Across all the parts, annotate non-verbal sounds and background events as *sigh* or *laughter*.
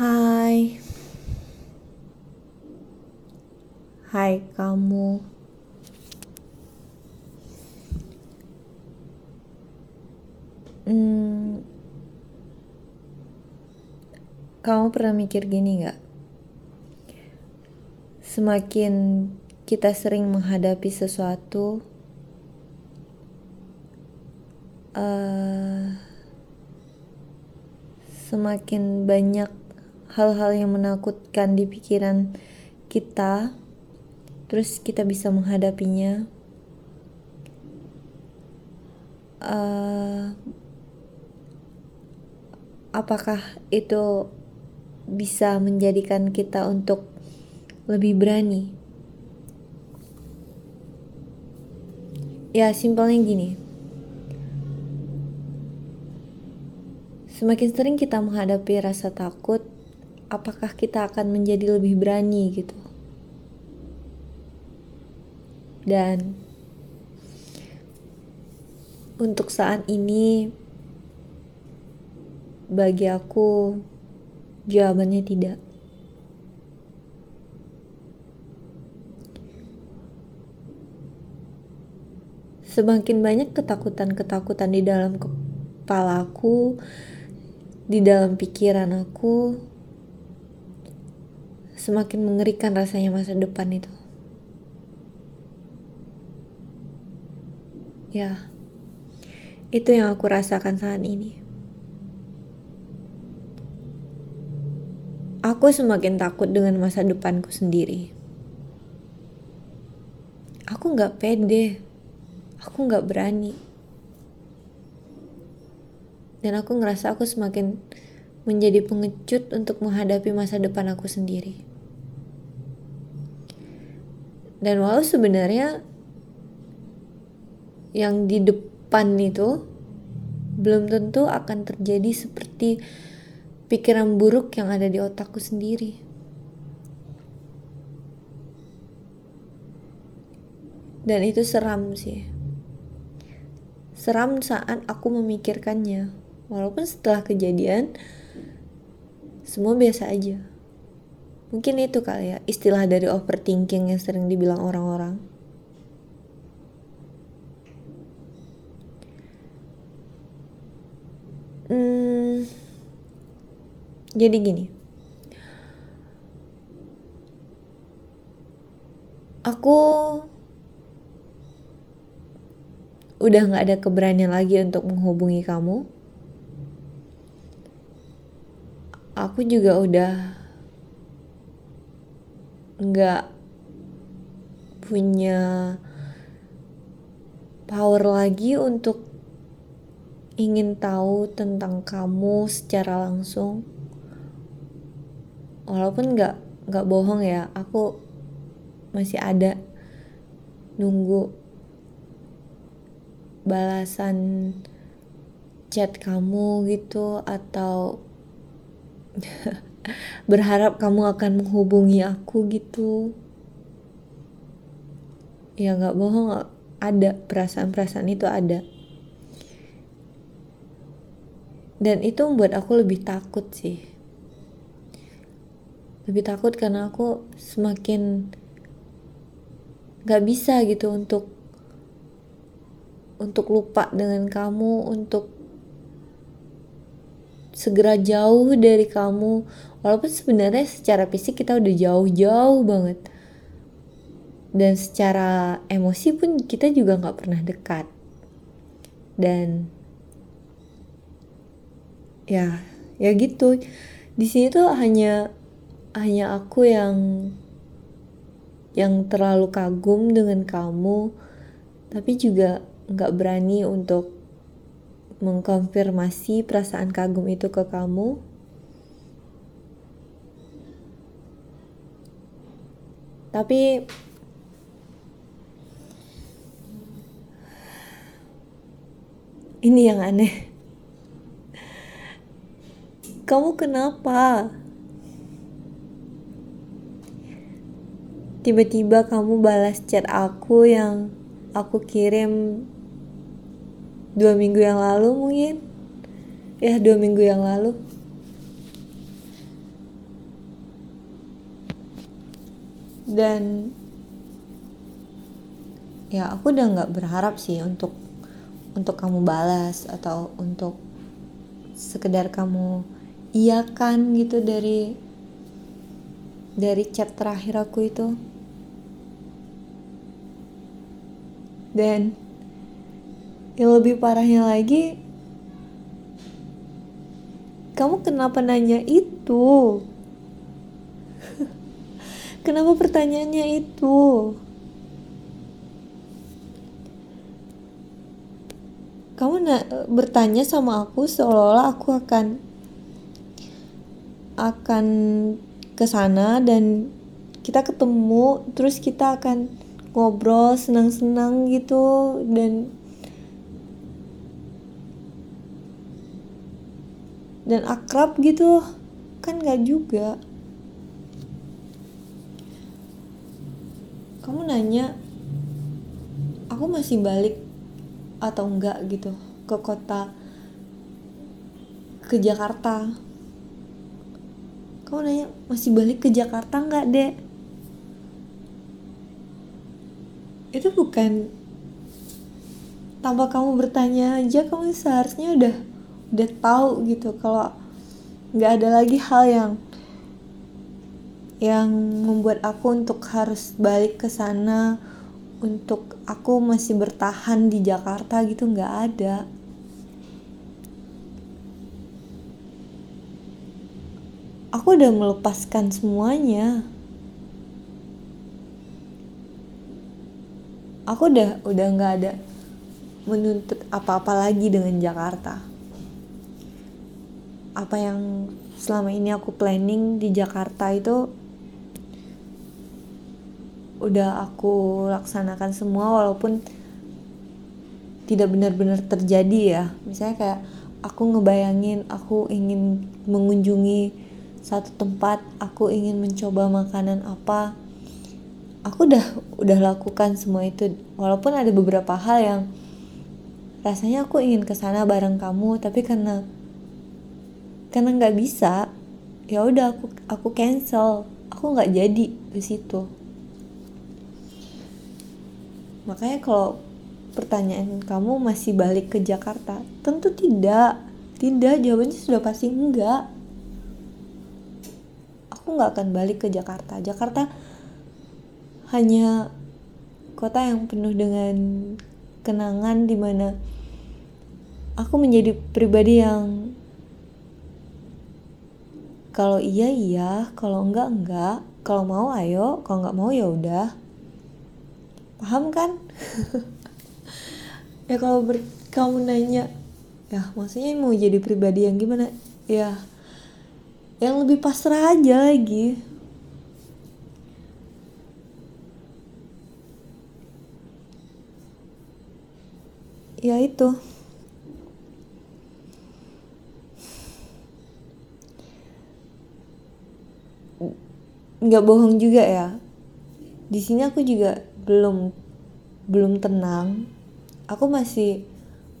Hai. Hai kamu. Hmm, kamu pernah mikir gini gak? Semakin kita sering menghadapi sesuatu, uh, semakin banyak hal-hal yang menakutkan di pikiran kita, terus kita bisa menghadapinya. Uh, apakah itu bisa menjadikan kita untuk lebih berani? Ya, simpelnya gini. Semakin sering kita menghadapi rasa takut, apakah kita akan menjadi lebih berani gitu? Dan untuk saat ini bagi aku jawabannya tidak. Semakin banyak ketakutan-ketakutan di dalam kepalaku di dalam pikiran aku semakin mengerikan rasanya masa depan itu. Ya, itu yang aku rasakan saat ini. Aku semakin takut dengan masa depanku sendiri. Aku gak pede, aku gak berani. Dan aku ngerasa aku semakin menjadi pengecut untuk menghadapi masa depan aku sendiri. Dan walau sebenarnya yang di depan itu belum tentu akan terjadi seperti pikiran buruk yang ada di otakku sendiri. Dan itu seram sih. Seram saat aku memikirkannya. Walaupun setelah kejadian semua biasa aja. Mungkin itu kali ya istilah dari overthinking yang sering dibilang orang-orang. Hmm, jadi gini. Aku udah gak ada keberanian lagi untuk menghubungi kamu. Aku juga udah nggak punya power lagi untuk ingin tahu tentang kamu secara langsung. Walaupun nggak nggak bohong ya aku masih ada nunggu balasan chat kamu gitu atau *laughs* berharap kamu akan menghubungi aku gitu. Ya nggak bohong ada perasaan-perasaan itu ada. Dan itu membuat aku lebih takut sih. Lebih takut karena aku semakin nggak bisa gitu untuk untuk lupa dengan kamu untuk segera jauh dari kamu walaupun sebenarnya secara fisik kita udah jauh-jauh banget. Dan secara emosi pun kita juga nggak pernah dekat. Dan ya ya gitu. Di sini tuh hanya hanya aku yang yang terlalu kagum dengan kamu tapi juga nggak berani untuk mengkonfirmasi perasaan kagum itu ke kamu tapi ini yang aneh. Kamu kenapa? Tiba-tiba kamu balas chat aku yang aku kirim dua minggu yang lalu mungkin. Ya dua minggu yang lalu dan ya aku udah nggak berharap sih untuk untuk kamu balas atau untuk sekedar kamu iakan gitu dari dari chat terakhir aku itu. Dan yang lebih parahnya lagi kamu kenapa nanya itu kenapa pertanyaannya itu? Kamu na bertanya sama aku seolah-olah aku akan akan ke sana dan kita ketemu terus kita akan ngobrol senang-senang gitu dan dan akrab gitu. Kan nggak juga kamu nanya aku masih balik atau enggak gitu ke kota ke Jakarta? Kamu nanya masih balik ke Jakarta enggak dek? Itu bukan tanpa kamu bertanya aja kamu seharusnya udah udah tahu gitu kalau nggak ada lagi hal yang yang membuat aku untuk harus balik ke sana untuk aku masih bertahan di Jakarta gitu nggak ada. Aku udah melepaskan semuanya. Aku udah udah nggak ada menuntut apa-apa lagi dengan Jakarta. Apa yang selama ini aku planning di Jakarta itu udah aku laksanakan semua walaupun tidak benar-benar terjadi ya. Misalnya kayak aku ngebayangin aku ingin mengunjungi satu tempat aku ingin mencoba makanan apa aku udah udah lakukan semua itu. Walaupun ada beberapa hal yang rasanya aku ingin ke sana bareng kamu tapi karena karena nggak bisa ya udah aku aku cancel. Aku nggak jadi di situ Makanya kalau pertanyaan kamu masih balik ke Jakarta, tentu tidak. Tidak, jawabannya sudah pasti enggak. Aku nggak akan balik ke Jakarta. Jakarta hanya kota yang penuh dengan kenangan di mana aku menjadi pribadi yang kalau iya iya, kalau enggak enggak, kalau mau ayo, kalau enggak mau ya udah paham kan? *laughs* Ya kalau ber, kamu nanya ya maksudnya mau jadi pribadi yang gimana? Ya yang lebih pasrah aja lagi. Ya itu. Nggak bohong juga ya. Di sini aku juga belum belum tenang aku masih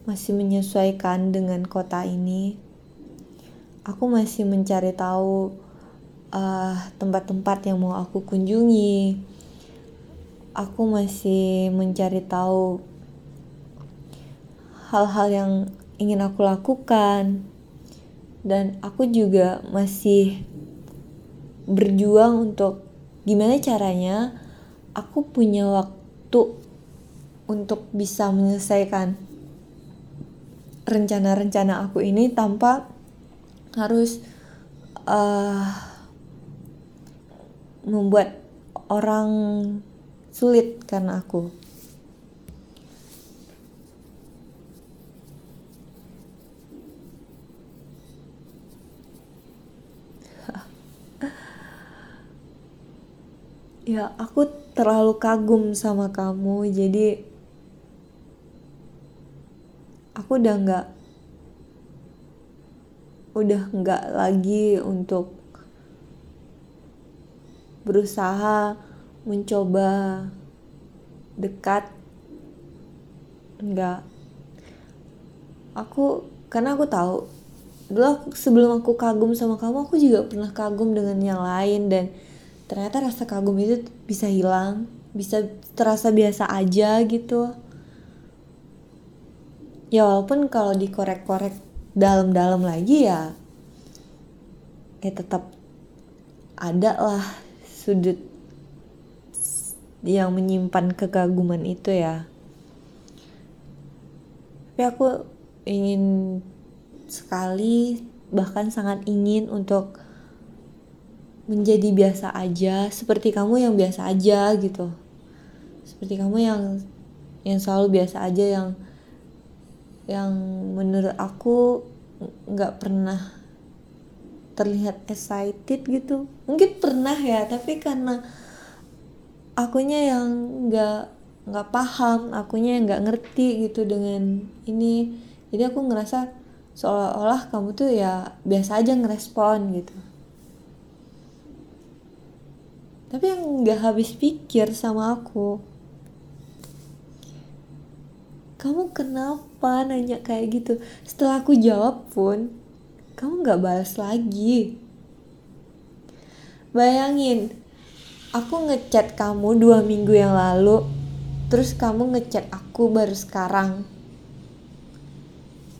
masih menyesuaikan dengan kota ini. Aku masih mencari tahu uh, tempat-tempat yang mau aku kunjungi. Aku masih mencari tahu hal-hal yang ingin aku lakukan. Dan aku juga masih berjuang untuk gimana caranya aku punya waktu untuk bisa menyelesaikan rencana-rencana aku ini tanpa harus uh, membuat orang sulit karena aku. *laughs* ya aku terlalu kagum sama kamu jadi aku udah nggak udah nggak lagi untuk berusaha mencoba dekat. Enggak aku karena aku tahu dulu aku, sebelum aku kagum sama kamu aku juga pernah kagum dengan yang lain dan ternyata rasa kagum itu bisa hilang bisa terasa biasa aja gitu ya walaupun kalau dikorek-korek dalam-dalam lagi ya ya tetap ada lah sudut yang menyimpan kekaguman itu ya. Tapi aku ingin sekali bahkan sangat ingin untuk menjadi biasa aja seperti kamu yang biasa aja gitu. Seperti kamu yang yang selalu biasa aja yang yang menurut aku nggak pernah terlihat excited gitu. Mungkin pernah ya tapi karena akunya yang nggak nggak paham akunya yang nggak ngerti gitu dengan ini. Jadi aku ngerasa seolah-olah kamu tuh ya biasa aja ngerespon gitu. Tapi yang nggak habis pikir sama aku kamu kenapa nanya kayak gitu? Setelah aku jawab pun kamu nggak balas lagi. Bayangin aku ngechat kamu dua minggu yang lalu terus kamu ngechat aku baru sekarang.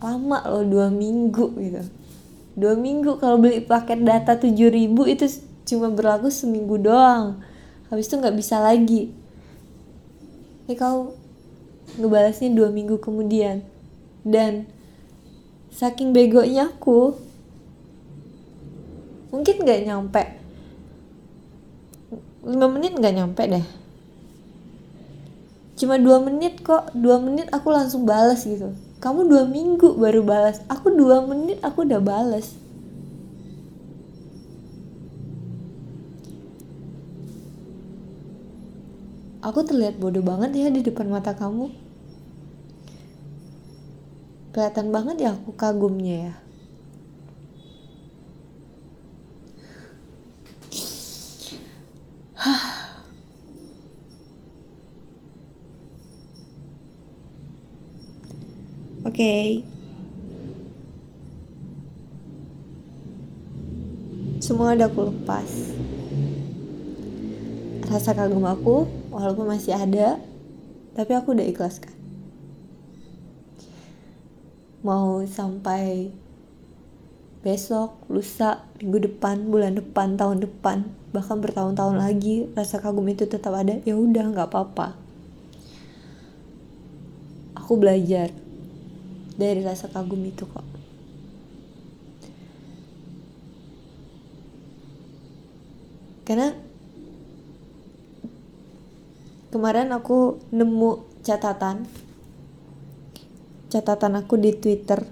Lama loh dua minggu gitu. Dua minggu kalau beli paket data 7000 itu cuma berlaku seminggu doang. Habis itu nggak bisa lagi. Ini kau ngebalasnya dua minggu kemudian. Dan saking begonya aku mungkin nggak nyampe. 5 menit nggak nyampe deh. Cuma dua menit kok. Dua menit aku langsung balas gitu. Kamu dua minggu baru balas. Aku dua menit aku udah balas aku terlihat bodoh banget ya di depan mata kamu kelihatan banget ya aku kagumnya ya *sighs* Oke. Okay. Semua udah aku lepas. Rasa kagum aku walaupun masih ada, tapi aku udah ikhlaskan. Mau sampai besok, lusa, minggu depan, bulan depan, tahun depan, bahkan bertahun-tahun lagi rasa kagum itu tetap ada, ya udah nggak apa-apa. Aku belajar dari rasa kagum itu kok. Karena kemarin aku nemu catatan catatan aku di Twitter.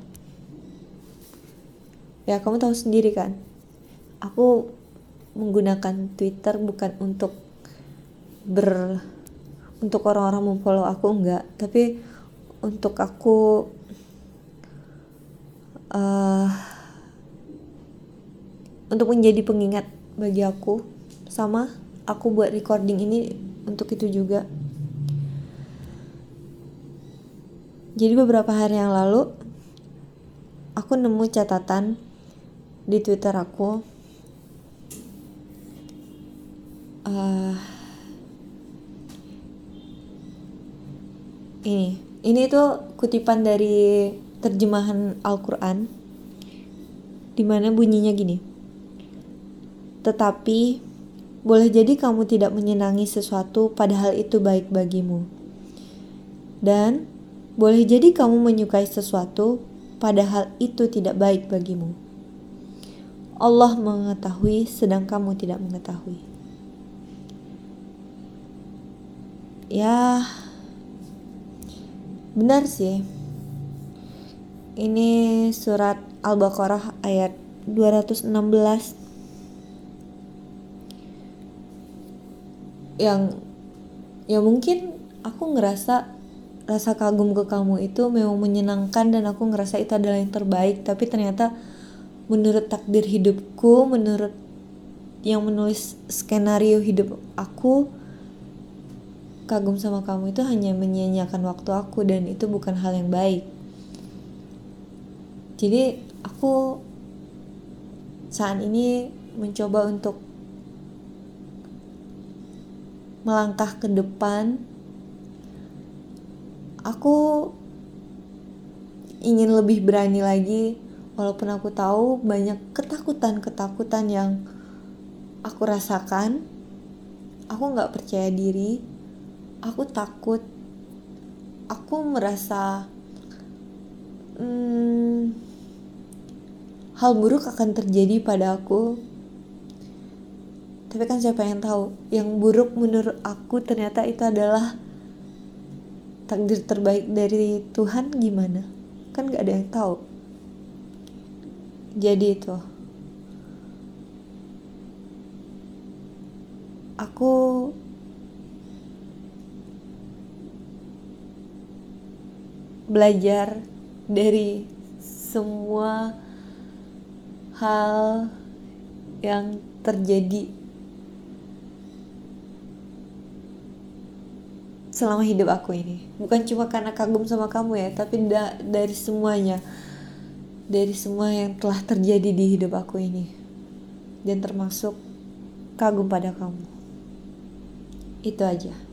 Ya, kamu tahu sendiri kan. Aku menggunakan Twitter bukan untuk ber untuk orang-orang memfollow aku enggak, tapi untuk aku uh, untuk menjadi pengingat bagi aku sama aku buat recording ini untuk itu juga. Jadi beberapa hari yang lalu aku nemu catatan di twitter aku uh, ini ini tuh kutipan dari terjemahan Al-Quran di mana bunyinya gini tetapi boleh jadi kamu tidak menyenangi sesuatu padahal itu baik bagimu. Dan boleh jadi kamu menyukai sesuatu padahal itu tidak baik bagimu. Allah mengetahui sedang kamu tidak mengetahui. Ya benar sih. Ini surat Al-Baqarah ayat 216 yang ya mungkin aku ngerasa rasa kagum ke kamu itu memang menyenangkan dan aku ngerasa itu adalah yang terbaik. Tapi ternyata menurut takdir hidupku menurut yang menulis skenario hidup aku kagum sama kamu itu hanya menyia-nyiakan waktu aku dan itu bukan hal yang baik. Jadi aku saat ini mencoba untuk melangkah ke depan aku ingin lebih berani lagi walaupun aku tahu banyak ketakutan-ketakutan yang aku rasakan. Aku nggak percaya diri aku takut aku merasa hmm, hal buruk akan terjadi pada aku tapi kan siapa yang tahu? Yang buruk menurut aku ternyata itu adalah takdir terbaik dari Tuhan gimana? Kan gak ada yang tahu. Jadi itu. Aku belajar dari semua hal yang terjadi selama hidup aku ini. Bukan cuma karena kagum sama kamu ya tapi da dari semuanya. Dari semua yang telah terjadi di hidup aku ini. Dan termasuk kagum pada kamu. Itu aja